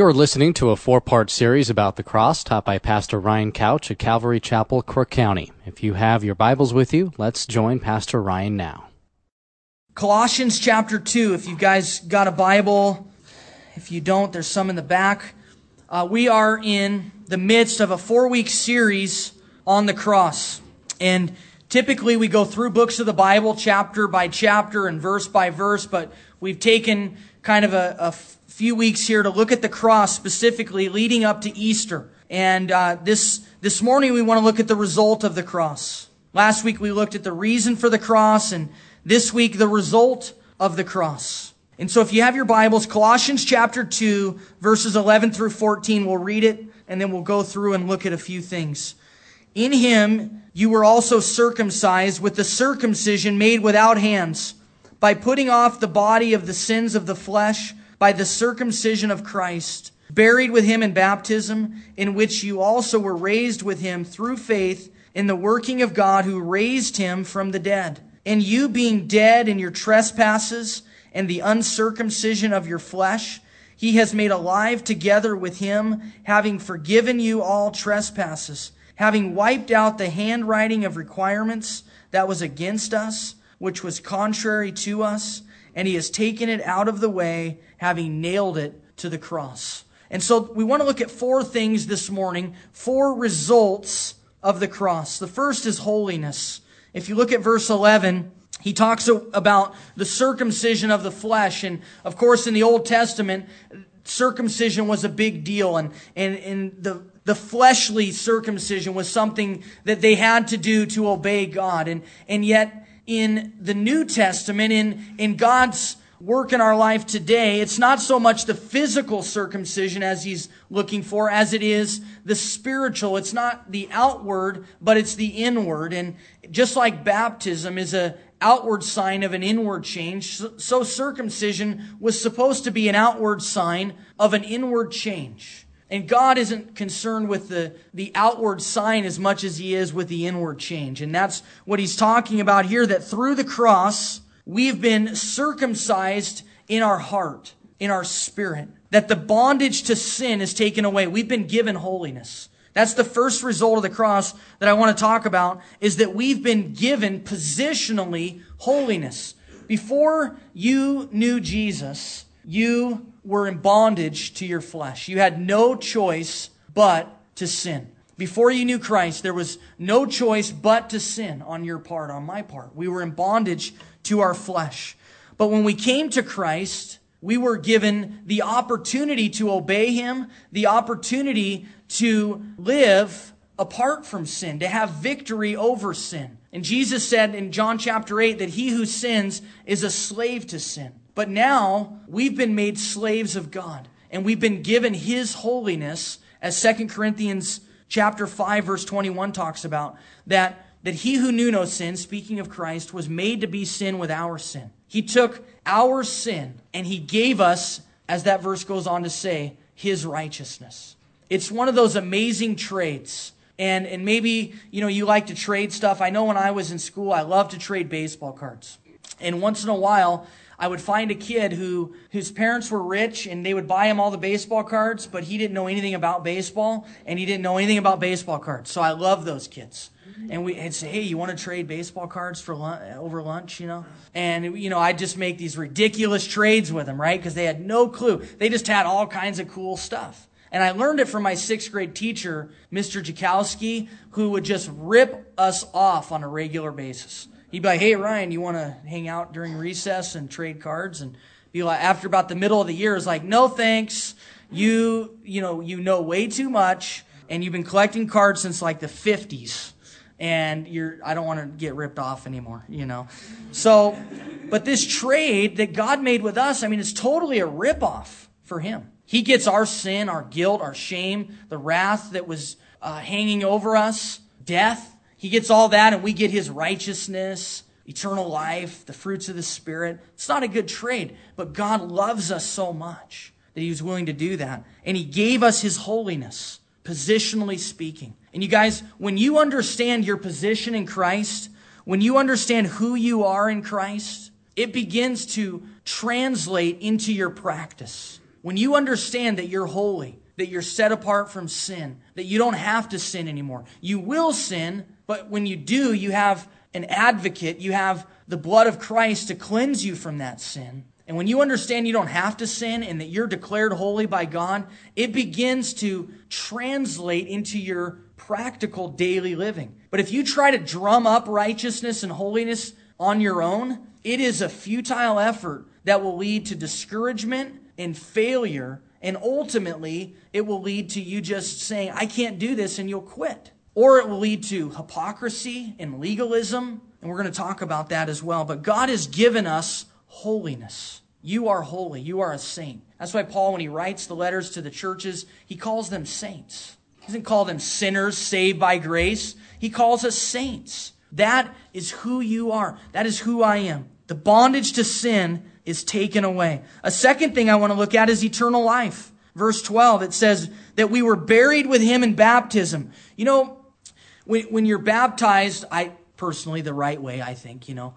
You're listening to a four part series about the cross taught by Pastor Ryan Couch at Calvary Chapel, Crook County. If you have your Bibles with you, let's join Pastor Ryan now. Colossians chapter 2, if you guys got a Bible, if you don't, there's some in the back. Uh, we are in the midst of a four week series on the cross. And typically we go through books of the Bible chapter by chapter and verse by verse, but we've taken kind of a, a few weeks here to look at the cross specifically leading up to Easter. And uh, this this morning we want to look at the result of the cross. Last week we looked at the reason for the cross, and this week the result of the cross. And so if you have your Bibles, Colossians chapter 2, verses 11 through 14, we'll read it and then we'll go through and look at a few things. In him you were also circumcised with the circumcision made without hands, by putting off the body of the sins of the flesh by the circumcision of Christ, buried with him in baptism, in which you also were raised with him through faith in the working of God who raised him from the dead. And you being dead in your trespasses and the uncircumcision of your flesh, he has made alive together with him, having forgiven you all trespasses, having wiped out the handwriting of requirements that was against us, which was contrary to us, and he has taken it out of the way having nailed it to the cross. And so we want to look at four things this morning, four results of the cross. The first is holiness. If you look at verse 11, he talks about the circumcision of the flesh. And of course, in the Old Testament, circumcision was a big deal. And, and, and the, the fleshly circumcision was something that they had to do to obey God. And, and yet, in the New Testament, in, in God's work in our life today, it's not so much the physical circumcision as he's looking for as it is the spiritual. It's not the outward, but it's the inward. And just like baptism is a outward sign of an inward change, so circumcision was supposed to be an outward sign of an inward change. And God isn't concerned with the, the outward sign as much as he is with the inward change. And that's what he's talking about here, that through the cross, we've been circumcised in our heart, in our spirit, that the bondage to sin is taken away. We've been given holiness. That's the first result of the cross that I want to talk about is that we've been given positionally holiness. Before you knew Jesus, you were in bondage to your flesh. You had no choice but to sin. Before you knew Christ, there was no choice but to sin on your part, on my part. We were in bondage to our flesh. But when we came to Christ, we were given the opportunity to obey Him, the opportunity to live apart from sin, to have victory over sin. And Jesus said in John chapter 8 that he who sins is a slave to sin. But now we've been made slaves of God and we've been given his holiness as 2 Corinthians chapter 5 verse 21 talks about that that he who knew no sin, speaking of Christ, was made to be sin with our sin. He took our sin and he gave us, as that verse goes on to say, his righteousness. It's one of those amazing traits. And, and maybe, you know, you like to trade stuff. I know when I was in school, I loved to trade baseball cards. And once in a while, I would find a kid who whose parents were rich and they would buy him all the baseball cards, but he didn't know anything about baseball and he didn't know anything about baseball cards. So I love those kids and we would say, "Hey, you want to trade baseball cards for lunch, over lunch?" You know, and you know, I'd just make these ridiculous trades with them, right? Because they had no clue. They just had all kinds of cool stuff. And I learned it from my sixth grade teacher, Mr. Jakowski, who would just rip us off on a regular basis. He'd be like, "Hey, Ryan, you want to hang out during recess and trade cards?" And be like, after about the middle of the year, it's like, "No, thanks. You, you know, you know way too much." And you've been collecting cards since like the 50s and you're I don't want to get ripped off anymore, you know. So, but this trade that God made with us, I mean, it's totally a ripoff for him. He gets our sin, our guilt, our shame, the wrath that was uh, hanging over us, death. He gets all that, and we get his righteousness, eternal life, the fruits of the Spirit. It's not a good trade, but God loves us so much that he was willing to do that. And he gave us his holiness, positionally speaking. And you guys, when you understand your position in Christ, when you understand who you are in Christ, it begins to translate into your practice. When you understand that you're holy, that you're set apart from sin, that you don't have to sin anymore. You will sin, but when you do, you have an advocate, you have the blood of Christ to cleanse you from that sin. And when you understand you don't have to sin and that you're declared holy by God, it begins to translate into your practical daily living. But if you try to drum up righteousness and holiness on your own, it is a futile effort that will lead to discouragement and failure. And ultimately, it will lead to you just saying, I can't do this, and you'll quit. Or it will lead to hypocrisy and legalism. And we're going to talk about that as well. But God has given us holiness. You are holy. You are a saint. That's why Paul, when he writes the letters to the churches, he calls them saints. He doesn't call them sinners saved by grace. He calls us saints. That is who you are. That is who I am. The bondage to sin is taken away. A second thing I want to look at is eternal life. Verse 12, it says that we were buried with him in baptism. You know, when, when you're baptized, I personally, the right way, I think, you know,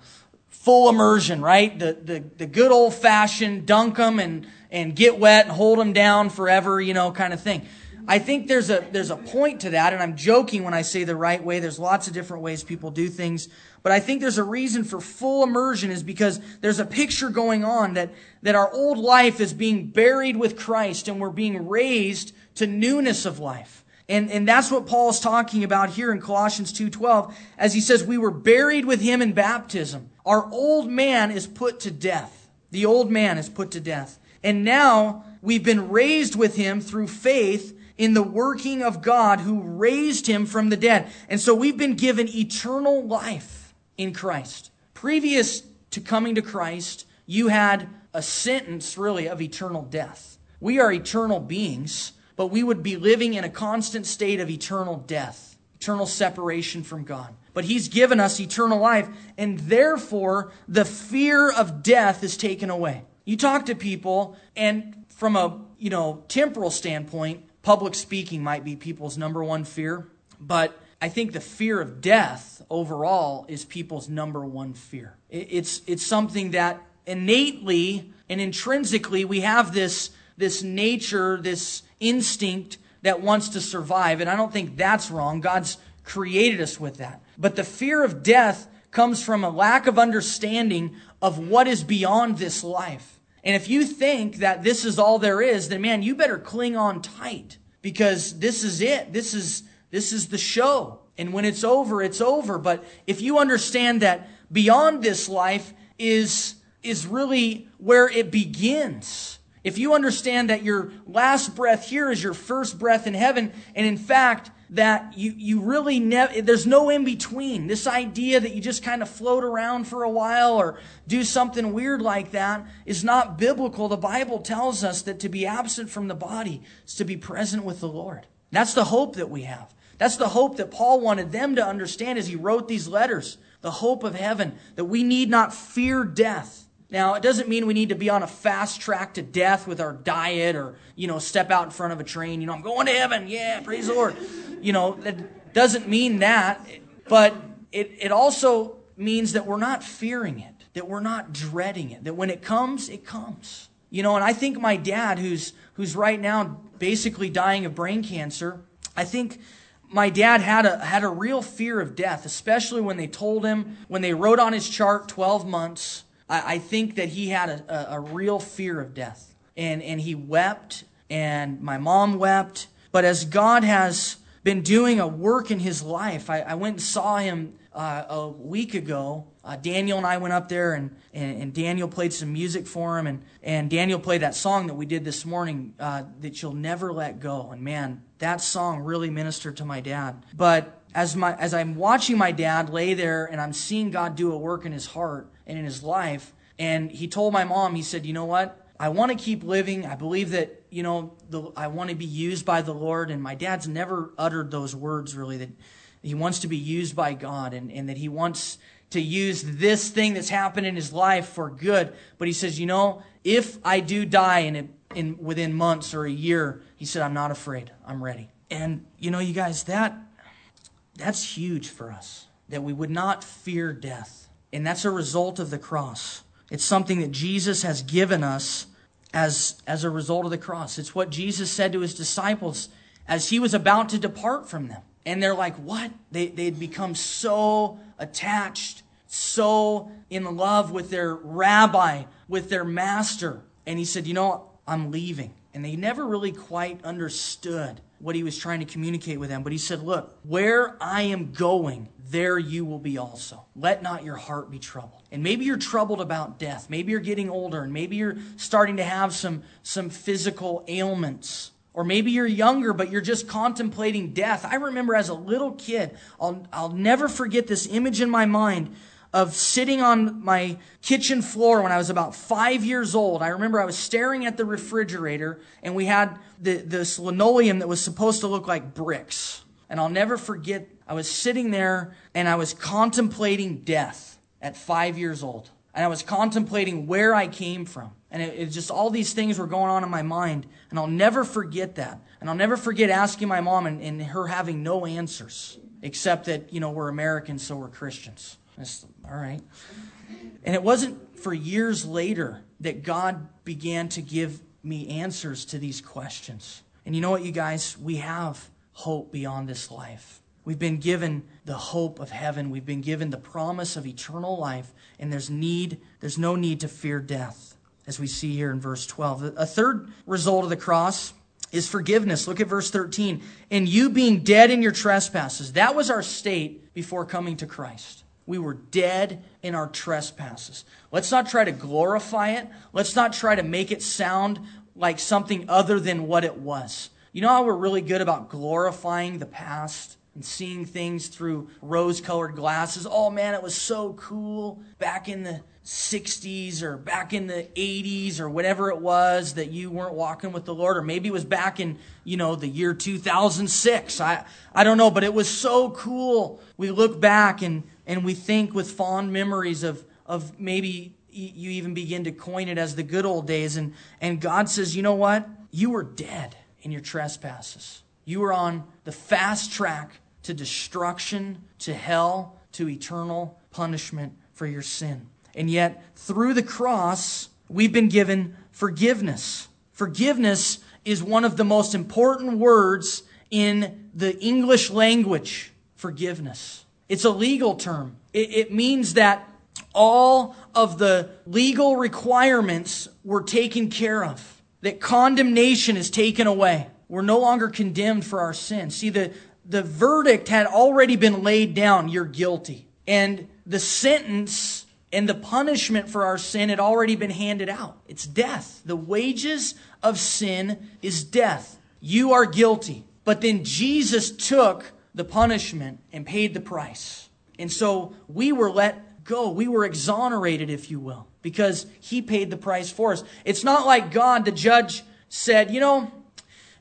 full immersion, right? The, the, the good old fashioned dunk them and, and get wet and hold them down forever, you know, kind of thing. I think there's a there's a point to that, and I'm joking when I say the right way. There's lots of different ways people do things, but I think there's a reason for full immersion is because there's a picture going on that that our old life is being buried with Christ, and we're being raised to newness of life. And, and that's what Paul's talking about here in Colossians 2.12 as he says, we were buried with him in baptism. Our old man is put to death. The old man is put to death. And now we've been raised with him through faith in the working of God who raised him from the dead. And so we've been given eternal life in Christ. Previous to coming to Christ, you had a sentence really of eternal death. We are eternal beings, but we would be living in a constant state of eternal death, eternal separation from God. But He's given us eternal life, and therefore the fear of death is taken away. You talk to people, and from a you know temporal standpoint, public speaking might be people's number one fear, but I think the fear of death overall is people's number one fear. It's, it's something that innately and intrinsically we have this, this nature, this instinct that wants to survive. And I don't think that's wrong. God's created us with that. But the fear of death comes from a lack of understanding of what is beyond this life. And if you think that this is all there is, then man, you better cling on tight because this is it. This is, this is the show. And when it's over, it's over. But if you understand that beyond this life is, is really where it begins. If you understand that your last breath here is your first breath in heaven, and in fact, that you, you really never, there's no in between. This idea that you just kind of float around for a while or do something weird like that is not biblical. The Bible tells us that to be absent from the body is to be present with the Lord. That's the hope that we have. That's the hope that Paul wanted them to understand as he wrote these letters. The hope of heaven, that we need not fear death now, it doesn't mean we need to be on a fast track to death with our diet or, you know, step out in front of a train. You know, I'm going to heaven. Yeah, praise the Lord. You know, that doesn't mean that. But it, it also means that we're not fearing it, that we're not dreading it, that when it comes, it comes. You know, and I think my dad, who's, who's right now basically dying of brain cancer, I think my dad had a, had a real fear of death, especially when they told him, when they wrote on his chart 12 months I, I think that he had a, a, a real fear of death. And, and he wept, and my mom wept. But as God has been doing a work in his life, I, I went and saw him uh, a week ago. Uh, Daniel and I went up there, and, and, and, Daniel played some music for him, and, and Daniel played that song that we did this morning, uh, that you'll never let go. And man, that song really ministered to my dad. But as my as I'm watching my dad lay there, and I'm seeing God do a work in his heart, and in his life. And he told my mom, he said, You know what? I want to keep living. I believe that, you know, the, I want to be used by the Lord. And my dad's never uttered those words really that he wants to be used by God and, and that he wants to use this thing that's happened in his life for good. But he says, you know, if I do die in, in within months or a year, he said, I'm not afraid. I'm ready. And you know, you guys, that that's huge for us that we would not fear death. And that's a result of the cross. It's something that Jesus has given us as, as a result of the cross. It's what Jesus said to his disciples as he was about to depart from them. And they're like, what? They, they'd become so attached, so in love with their rabbi, with their master. And he said, you know, I'm leaving. And they never really quite understood what he was trying to communicate with them. But he said, look, where I am going, there you will be also. Let not your heart be troubled. And maybe you're troubled about death. Maybe you're getting older and maybe you're starting to have some, some physical ailments. Or maybe you're younger, but you're just contemplating death. I remember as a little kid, I'll, I'll never forget this image in my mind of sitting on my kitchen floor when I was about five years old. I remember I was staring at the refrigerator and we had the, this linoleum that was supposed to look like bricks. And I'll never forget, I was sitting there and I was contemplating death at five years old. And I was contemplating where I came from. And it, it, just all these things were going on in my mind. And I'll never forget that. And I'll never forget asking my mom and, and her having no answers, except that, you know, we're Americans, so we're Christians. All right. And it wasn't for years later that God began to give me answers to these questions. And you know what, you guys? We have hope beyond this life. We've been given the hope of heaven. We've been given the promise of eternal life, and there's need, there's no need to fear death, as we see here in verse 12. A third result of the cross is forgiveness. Look at verse 13. And you being dead in your trespasses. That was our state before coming to Christ. We were dead in our trespasses. Let's not try to glorify it. Let's not try to make it sound like something other than what it was. You know how we're really good about glorifying the past? and seeing things through rose colored glasses. Oh man, it was so cool back in the 60s or back in the 80s or whatever it was that you weren't walking with the Lord. Or maybe it was back in, you know, the year 2006. I, I don't know, but it was so cool. We look back and, and we think with fond memories of, of maybe you even begin to coin it as the good old days. And, and God says, you know what? You were dead in your trespasses. You were on the fast track to destruction, to hell, to eternal punishment for your sin. And yet, through the cross, we've been given forgiveness. Forgiveness is one of the most important words in the English language. Forgiveness. It's a legal term. It, it means that all of the legal requirements were taken care of, that condemnation is taken away. We're no longer condemned for our sin. See, the, the verdict had already been laid down. You're guilty. And the sentence and the punishment for our sin had already been handed out. It's death. The wages of sin is death. You are guilty. But then Jesus took the punishment and paid the price. And so we were let go. We were exonerated, if you will, because he paid the price for us. It's not like God, the judge, said, you know,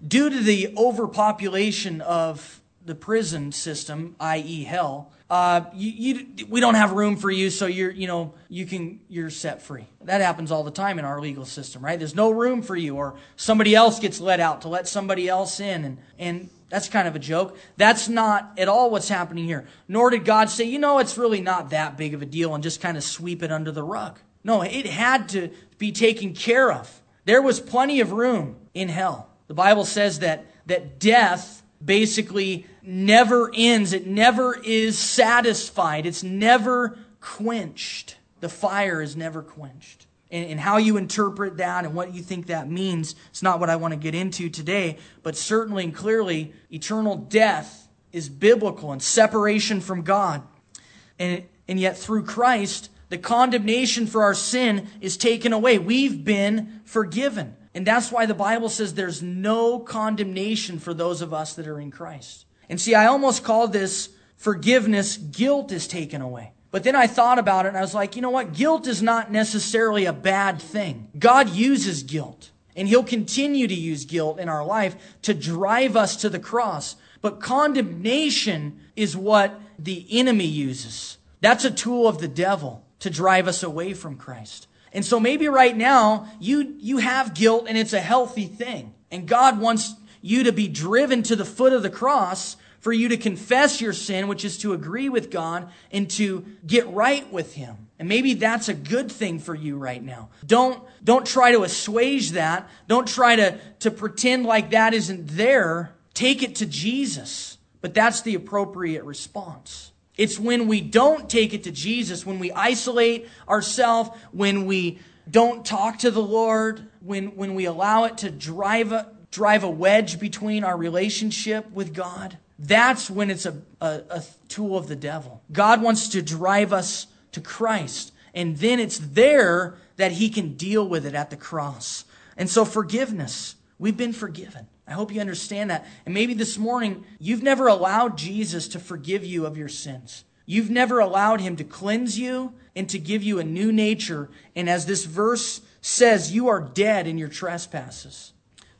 due to the overpopulation of the prison system, i.e., hell, uh, you, you, we don't have room for you, so you're, you know, you can, you're set free. That happens all the time in our legal system, right? There's no room for you, or somebody else gets let out to let somebody else in, and, and that's kind of a joke. That's not at all what's happening here. Nor did God say, you know, it's really not that big of a deal and just kind of sweep it under the rug. No, it had to be taken care of. There was plenty of room in hell. The Bible says that, that death basically never ends. It never is satisfied. It's never quenched. The fire is never quenched. And, and, how you interpret that and what you think that means, it's not what I want to get into today, but certainly and clearly, eternal death is biblical and separation from God. And, and yet, through Christ, the condemnation for our sin is taken away. We've been forgiven. And that's why the Bible says there's no condemnation for those of us that are in Christ. And see, I almost call this forgiveness, guilt is taken away. But then I thought about it and I was like, you know what? Guilt is not necessarily a bad thing. God uses guilt. And He'll continue to use guilt in our life to drive us to the cross. But condemnation is what the enemy uses. That's a tool of the devil to drive us away from Christ. And so maybe right now you, you have guilt and it's a healthy thing. And God wants you to be driven to the foot of the cross for you to confess your sin, which is to agree with God and to get right with Him. And maybe that's a good thing for you right now. Don't, don't try to assuage that. Don't try to, to pretend like that isn't there. Take it to Jesus. But that's the appropriate response. It's when we don't take it to Jesus, when we isolate ourselves, when we don't talk to the Lord, when, when we allow it to drive a, drive a wedge between our relationship with God, that's when it's a, a, a tool of the devil. God wants to drive us to Christ. And then it's there that he can deal with it at the cross. And so forgiveness, we've been forgiven. I hope you understand that. And maybe this morning, you've never allowed Jesus to forgive you of your sins. You've never allowed him to cleanse you and to give you a new nature. And as this verse says, you are dead in your trespasses.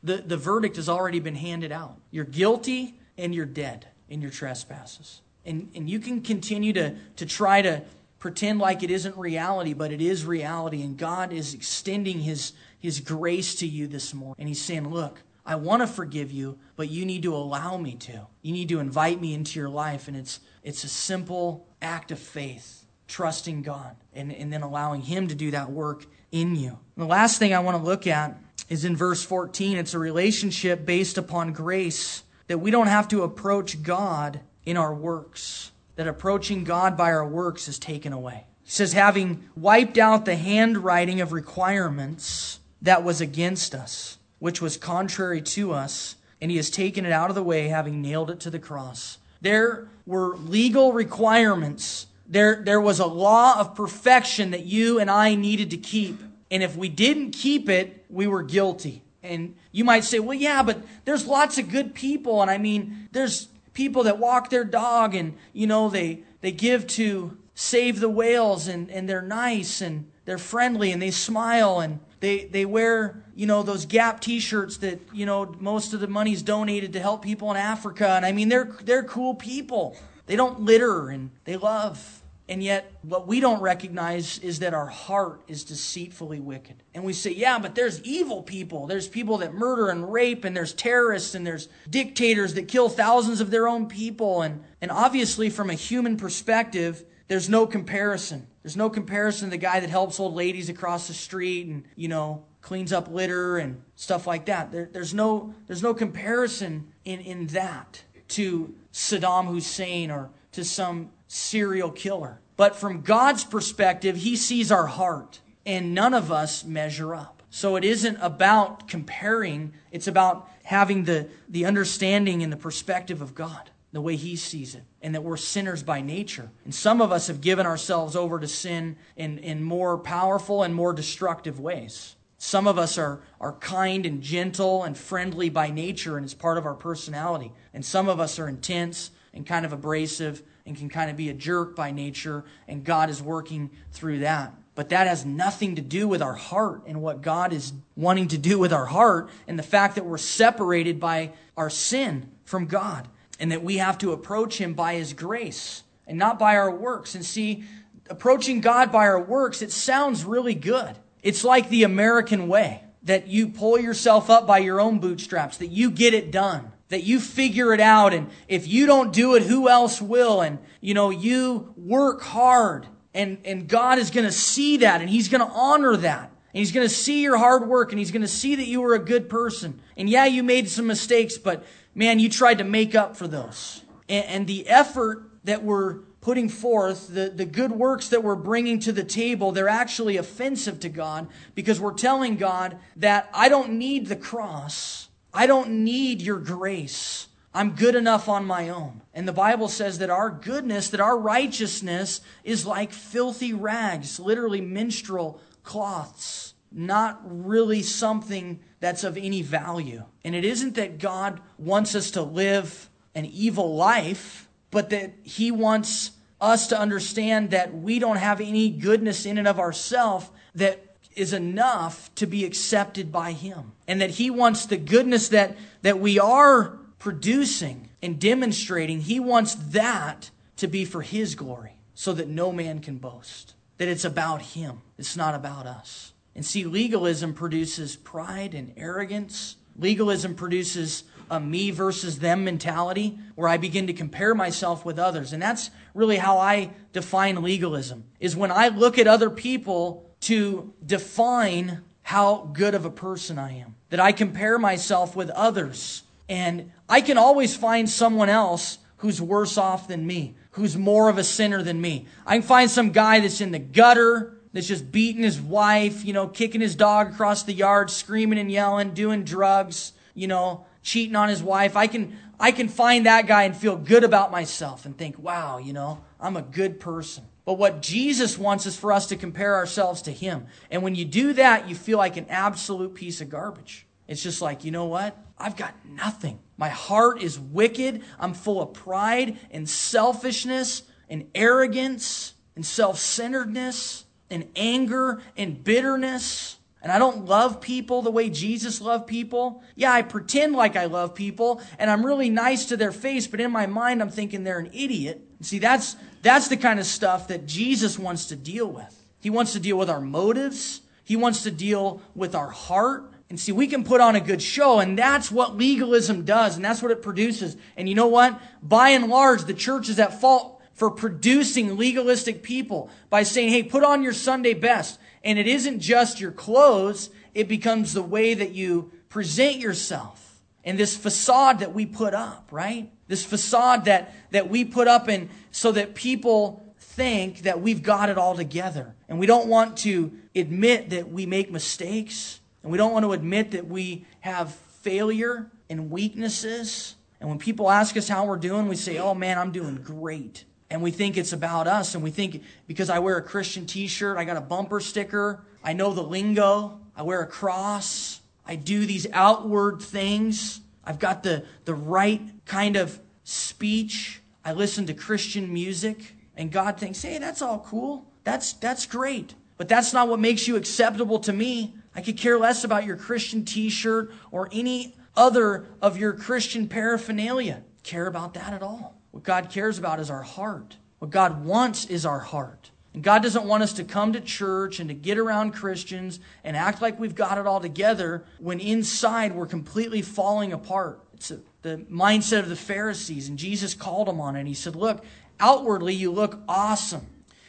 The, the verdict has already been handed out. You're guilty and you're dead in your trespasses. And, and you can continue to, to try to pretend like it isn't reality, but it is reality. And God is extending his, his grace to you this morning. And He's saying, Look, I want to forgive you, but you need to allow me to. You need to invite me into your life. And it's, it's a simple act of faith, trusting God, and, and then allowing Him to do that work in you. And the last thing I want to look at is in verse 14. It's a relationship based upon grace that we don't have to approach God in our works, that approaching God by our works is taken away. Says, having wiped out the handwriting of requirements that was against us which was contrary to us, and he has taken it out of the way, having nailed it to the cross. There were legal requirements. There, there was a law of perfection that you and I needed to keep. And if we didn't keep it, we were guilty. And you might say, well, yeah, but there's lots of good people. And I mean, there's people that walk their dog and, you know, they, they give to save the whales and, and they're nice and they're friendly and they smile and they, they wear, you know, those Gap t-shirts that, you know, most of the money's donated to help people in Africa. And I mean, they're, they're cool people. They don't litter and they love. And yet, what we don't recognize is that our heart is deceitfully wicked. And we say, yeah, but there's evil people. There's people that murder and rape, and there's terrorists, and there's dictators that kill thousands of their own people. And, and obviously, from a human perspective, there's no comparison. There's no comparison to the guy that helps old ladies across the street and, you know, cleans up litter and stuff like that. There, there's, no, there's no comparison in, in that to Saddam Hussein or to some serial killer. But from God's perspective, He sees our heart, and none of us measure up. So it isn't about comparing, it's about having the, the understanding and the perspective of God the way he sees it, and that we're sinners by nature. And some of us have given ourselves over to sin in, in more powerful and more destructive ways. Some of us are, are kind and gentle and friendly by nature, and it's part of our personality. And some of us are intense and kind of abrasive and can kind of be a jerk by nature, and God is working through that. But that has nothing to do with our heart and what God is wanting to do with our heart and the fact that we're separated by our sin from God and that we have to approach Him by His grace and not by our works. And see, approaching God by our works, it sounds really good. It's like the American way that you pull yourself up by your own bootstraps, that you get it done, that you figure it out. And if you don't do it, who else will? And, you know, you work hard and, and God is going to see that and He's going to honor that. And he's going to see your hard work and he's going to see that you were a good person. And yeah, you made some mistakes, but man, you tried to make up for those. And, and the effort that we're putting forth, the, the good works that we're bringing to the table, they're actually offensive to God because we're telling God that I don't need the cross. I don't need your grace. I'm good enough on my own. And the Bible says that our goodness, that our righteousness is like filthy rags, literally menstrual cloths, not really something that's of any value. And it isn't that God wants us to live an evil life, but that He wants us to understand that we don't have any goodness in and of ourselves that is enough to be accepted by Him. And that He wants the goodness that, that we are producing and demonstrating, He wants that to be for His glory so that no man can boast. That it's about Him, it's not about us. And see, legalism produces pride and arrogance. Legalism produces a me versus them mentality where I begin to compare myself with others. And that's really how I define legalism is when I look at other people to define how good of a person I am. That I compare myself with others. And I can always find someone else who's worse off than me, who's more of a sinner than me. I can find some guy that's in the gutter, that's just beating his wife, you know, kicking his dog across the yard, screaming and yelling, doing drugs, you know, cheating on his wife. I can I can find that guy and feel good about myself and think, "Wow, you know, I'm a good person." But what Jesus wants is for us to compare ourselves to him. And when you do that, you feel like an absolute piece of garbage. It's just like, you know what? I've got nothing. My heart is wicked. I'm full of pride and selfishness and arrogance and self centeredness and anger and bitterness. And I don't love people the way Jesus loved people. Yeah, I pretend like I love people and I'm really nice to their face, but in my mind I'm thinking they're an idiot. See, that's that's the kind of stuff that Jesus wants to deal with. He wants to deal with our motives. He wants to deal with our heart. And see, we can put on a good show, and that's what legalism does, and that's what it produces. And you know what? By and large, the church is at fault for producing legalistic people by saying, hey, put on your Sunday best. And it isn't just your clothes, it becomes the way that you present yourself and this facade that we put up, right? This facade that, that we put up and so that people think that we've got it all together. And we don't want to admit that we make mistakes. And we don't want to admit that we have failure and weaknesses. And when people ask us how we're doing, we say, oh man, I'm doing great. And we think it's about us. And we think because I wear a Christian t shirt, I got a bumper sticker, I know the lingo, I wear a cross, I do these outward things. I've got the, the right kind of speech. I listen to Christian music. And God thinks, hey, that's all cool. That's, that's great. But that's not what makes you acceptable to me. I could care less about your Christian t shirt or any other of your Christian paraphernalia. Care about that at all. What God cares about is our heart. What God wants is our heart. And God doesn't want us to come to church and to get around Christians and act like we've got it all together when inside we're completely falling apart. It's a, the mindset of the Pharisees, and Jesus called them on it. He said, Look, outwardly you look awesome.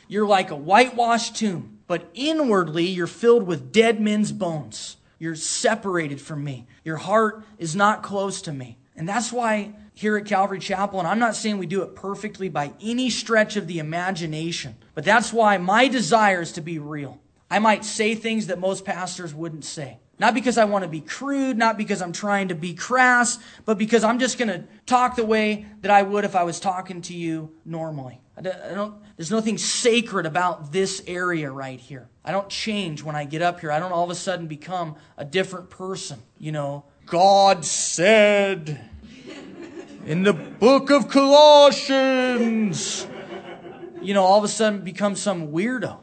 You're like a whitewashed tomb, but inwardly you're filled with dead men's bones. You're separated from me. Your heart is not close to me. And that's why here at Calvary Chapel, and I'm not saying we do it perfectly by any stretch of the imagination, but that's why my desire is to be real. I might say things that most pastors wouldn't say. Not because I want to be crude, not because I'm trying to be crass, but because I'm just going to talk the way that I would if I was talking to you normally. I don't, there's nothing sacred about this area right here. I don't change when I get up here. I don't all of a sudden become a different person. You know, God said in the book of Colossians. You know, all of a sudden become some weirdo.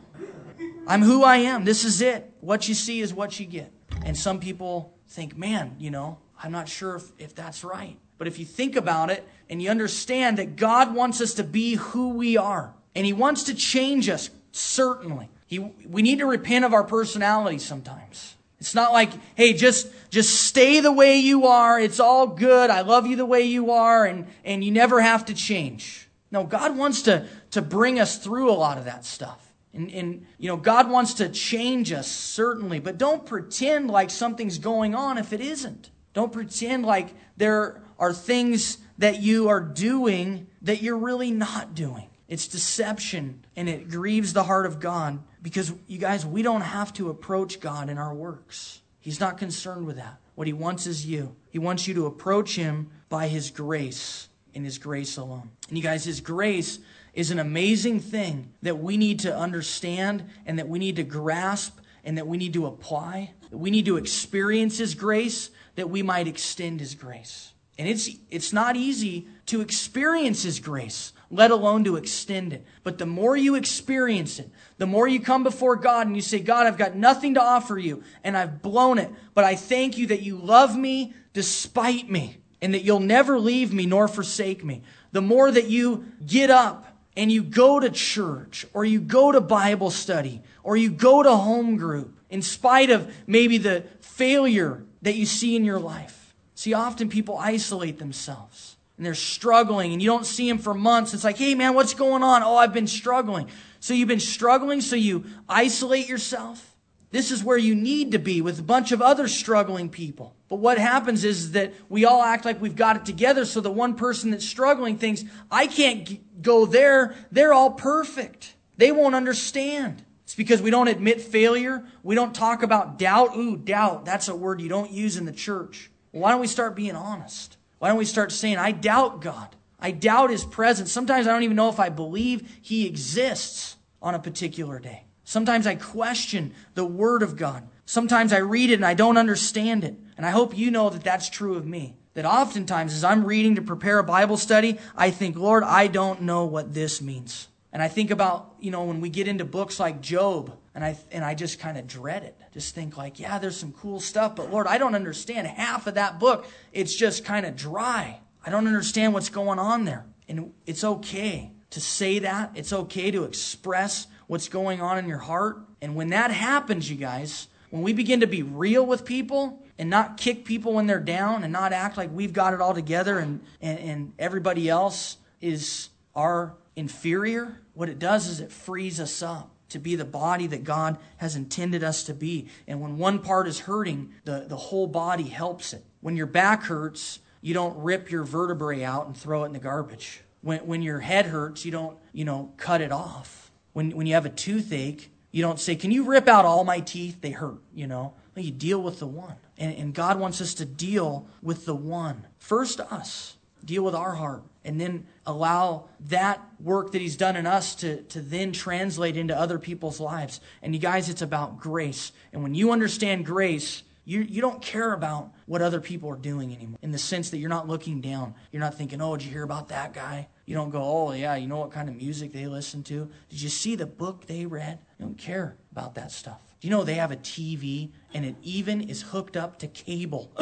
I'm who I am. This is it. What you see is what you get. And some people think, man, you know, I'm not sure if, if that's right. But if you think about it and you understand that God wants us to be who we are, and He wants to change us, certainly. He, we need to repent of our personality sometimes. It's not like, hey, just, just stay the way you are. It's all good. I love you the way you are, and, and you never have to change. No, God wants to, to bring us through a lot of that stuff. And, and, you know, God wants to change us, certainly, but don't pretend like something's going on if it isn't. Don't pretend like there are things that you are doing that you're really not doing. It's deception and it grieves the heart of God because, you guys, we don't have to approach God in our works. He's not concerned with that. What He wants is you. He wants you to approach Him by His grace and His grace alone. And, you guys, His grace is an amazing thing that we need to understand and that we need to grasp and that we need to apply. We need to experience His grace that we might extend His grace. And it's, it's not easy to experience His grace, let alone to extend it. But the more you experience it, the more you come before God and you say, God, I've got nothing to offer you and I've blown it, but I thank you that you love me despite me and that you'll never leave me nor forsake me. The more that you get up and you go to church or you go to Bible study or you go to home group in spite of maybe the failure that you see in your life. See, often people isolate themselves and they're struggling and you don't see them for months. It's like, hey man, what's going on? Oh, I've been struggling. So you've been struggling, so you isolate yourself. This is where you need to be with a bunch of other struggling people. But what happens is that we all act like we've got it together so the one person that's struggling thinks, I can't go there. They're all perfect. They won't understand. It's because we don't admit failure. We don't talk about doubt. Ooh, doubt. That's a word you don't use in the church. Why don't we start being honest? Why don't we start saying, I doubt God? I doubt His presence. Sometimes I don't even know if I believe He exists on a particular day. Sometimes I question the Word of God. Sometimes I read it and I don't understand it. And I hope you know that that's true of me. That oftentimes, as I'm reading to prepare a Bible study, I think, Lord, I don't know what this means. And I think about, you know, when we get into books like Job, and I, and I just kind of dread it. Just think like, yeah, there's some cool stuff, but Lord, I don't understand half of that book. It's just kind of dry. I don't understand what's going on there. And it's okay to say that. It's okay to express what's going on in your heart. And when that happens, you guys, when we begin to be real with people and not kick people when they're down and not act like we've got it all together and, and, and everybody else is our inferior, what it does is it frees us up to be the body that God has intended us to be. And when one part is hurting, the, the whole body helps it. When your back hurts, you don't rip your vertebrae out and throw it in the garbage. When, when your head hurts, you don't, you know, cut it off. When, when you have a toothache, you don't say, Can you rip out all my teeth? They hurt, you know. You deal with the one. And, and God wants us to deal with the one. First, us. Deal with our heart and then allow that work that he's done in us to, to then translate into other people's lives. And you guys, it's about grace. And when you understand grace, you, you don't care about what other people are doing anymore in the sense that you're not looking down. You're not thinking, oh, did you hear about that guy? You don't go, oh, yeah, you know what kind of music they listen to? Did you see the book they read? You don't care about that stuff. Do you know they have a TV and it even is hooked up to cable?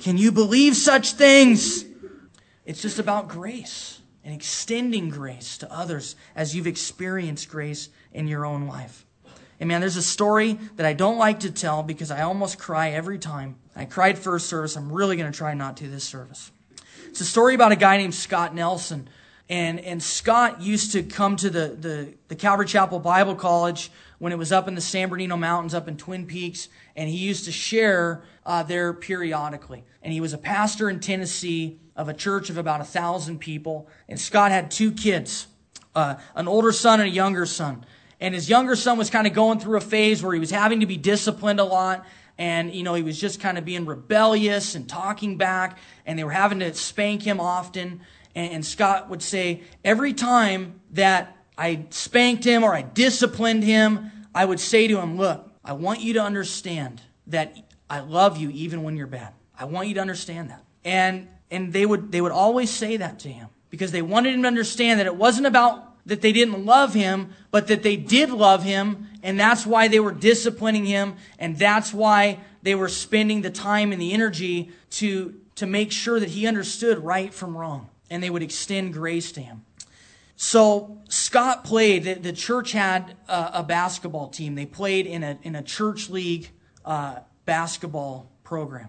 Can you believe such things? It's just about grace and extending grace to others as you've experienced grace in your own life. And man, there's a story that I don't like to tell because I almost cry every time. I cried first service. I'm really going to try not to this service. It's a story about a guy named Scott Nelson. And, and Scott used to come to the, the, the Calvary Chapel Bible College when it was up in the San Bernardino Mountains, up in Twin Peaks, and he used to share uh, there periodically. And he was a pastor in Tennessee of a church of about a thousand people. And Scott had two kids, uh, an older son and a younger son. And his younger son was kind of going through a phase where he was having to be disciplined a lot. And, you know, he was just kind of being rebellious and talking back. And they were having to spank him often. And, and Scott would say, every time that I spanked him or I disciplined him, I would say to him, look, I want you to understand that I love you even when you're bad. I want you to understand that. And and they would, they would always say that to him because they wanted him to understand that it wasn't about that they didn't love him, but that they did love him. And that's why they were disciplining him. And that's why they were spending the time and the energy to, to make sure that he understood right from wrong. And they would extend grace to him. So Scott played, the, the church had a, a, basketball team. They played in a, in a church league uh, basketball program.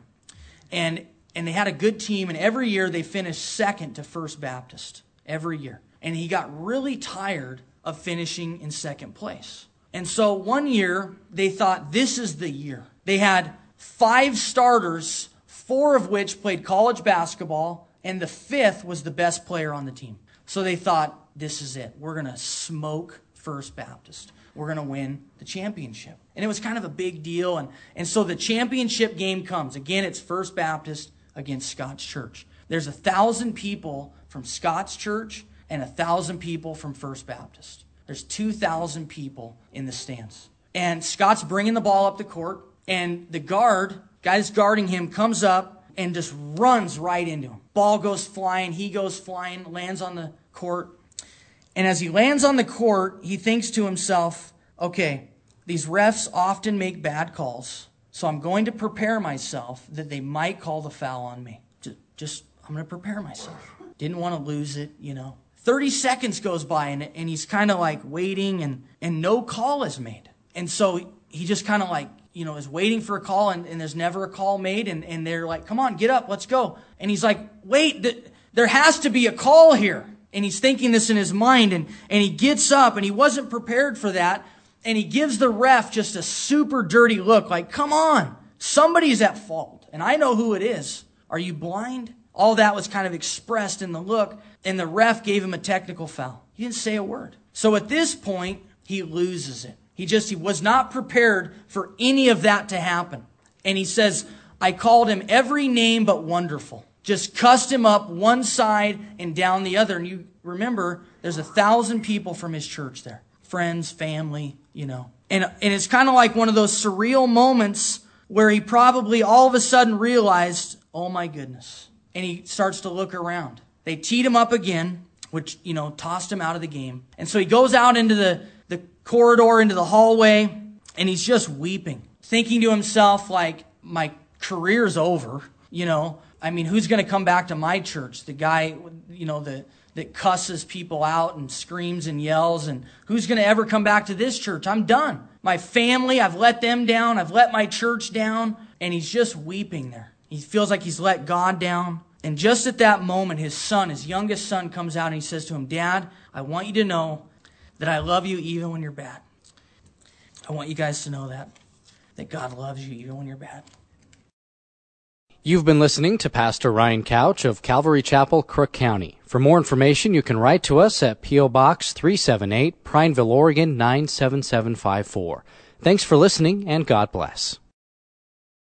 And and they had a good team, and every year they finished second to First Baptist. Every year. And he got really tired of finishing in second place. And so one year, they thought this is the year. They had five starters, four of which played college basketball, and the fifth was the best player on the team. So they thought, this is it. We're going to smoke First Baptist. We're going to win the championship. And it was kind of a big deal. And, and so the championship game comes. Again, it's First Baptist against Scott's church. There's a thousand people from Scott's church and a thousand people from First Baptist. There's 2,000 people in the stands. And Scott's bringing the ball up the court, and the guard, guy's guarding him, comes up and just runs right into him. Ball goes flying, he goes flying, lands on the court. And as he lands on the court, he thinks to himself, okay, these refs often make bad calls. So I'm going to prepare myself that they might call the foul on me. Just, just I'm going to prepare myself. Didn't want to lose it, you know. 30 seconds goes by and, and he's kind of like waiting and, and no call is made. And so he just kind of like, you know, is waiting for a call and, and there's never a call made. And, and they're like, come on, get up, let's go. And he's like, wait, th- there has to be a call here. And he's thinking this in his mind and, and he gets up and he wasn't prepared for that. And he gives the ref just a super dirty look like, come on, somebody's at fault. And I know who it is. Are you blind? All that was kind of expressed in the look. And the ref gave him a technical foul. He didn't say a word. So at this point, he loses it. He just, he was not prepared for any of that to happen. And he says, I called him every name but wonderful. Just cussed him up one side and down the other. And you remember, there's a thousand people from his church there. Friends, family, you know. And, and it's kind of like one of those surreal moments where he probably all of a sudden realized, oh my goodness. And he starts to look around. They teed him up again, which, you know, tossed him out of the game. And so he goes out into the, the corridor, into the hallway, and he's just weeping, thinking to himself, like, my career's over, you know. I mean, who's going to come back to my church? The guy, you know, the, that cusses people out and screams and yells, and who's going to ever come back to this church? I'm done. My family, I've let them down. I've let my church down. And he's just weeping there. He feels like he's let God down. And just at that moment, his son, his youngest son, comes out and he says to him, Dad, I want you to know that I love you even when you're bad. I want you guys to know that. That God loves you even when you're bad. You've been listening to Pastor Ryan Couch of Calvary Chapel, Crook County. For more information, you can write to us at P.O. Box 378, Prineville, Oregon 97754. Thanks for listening and God bless.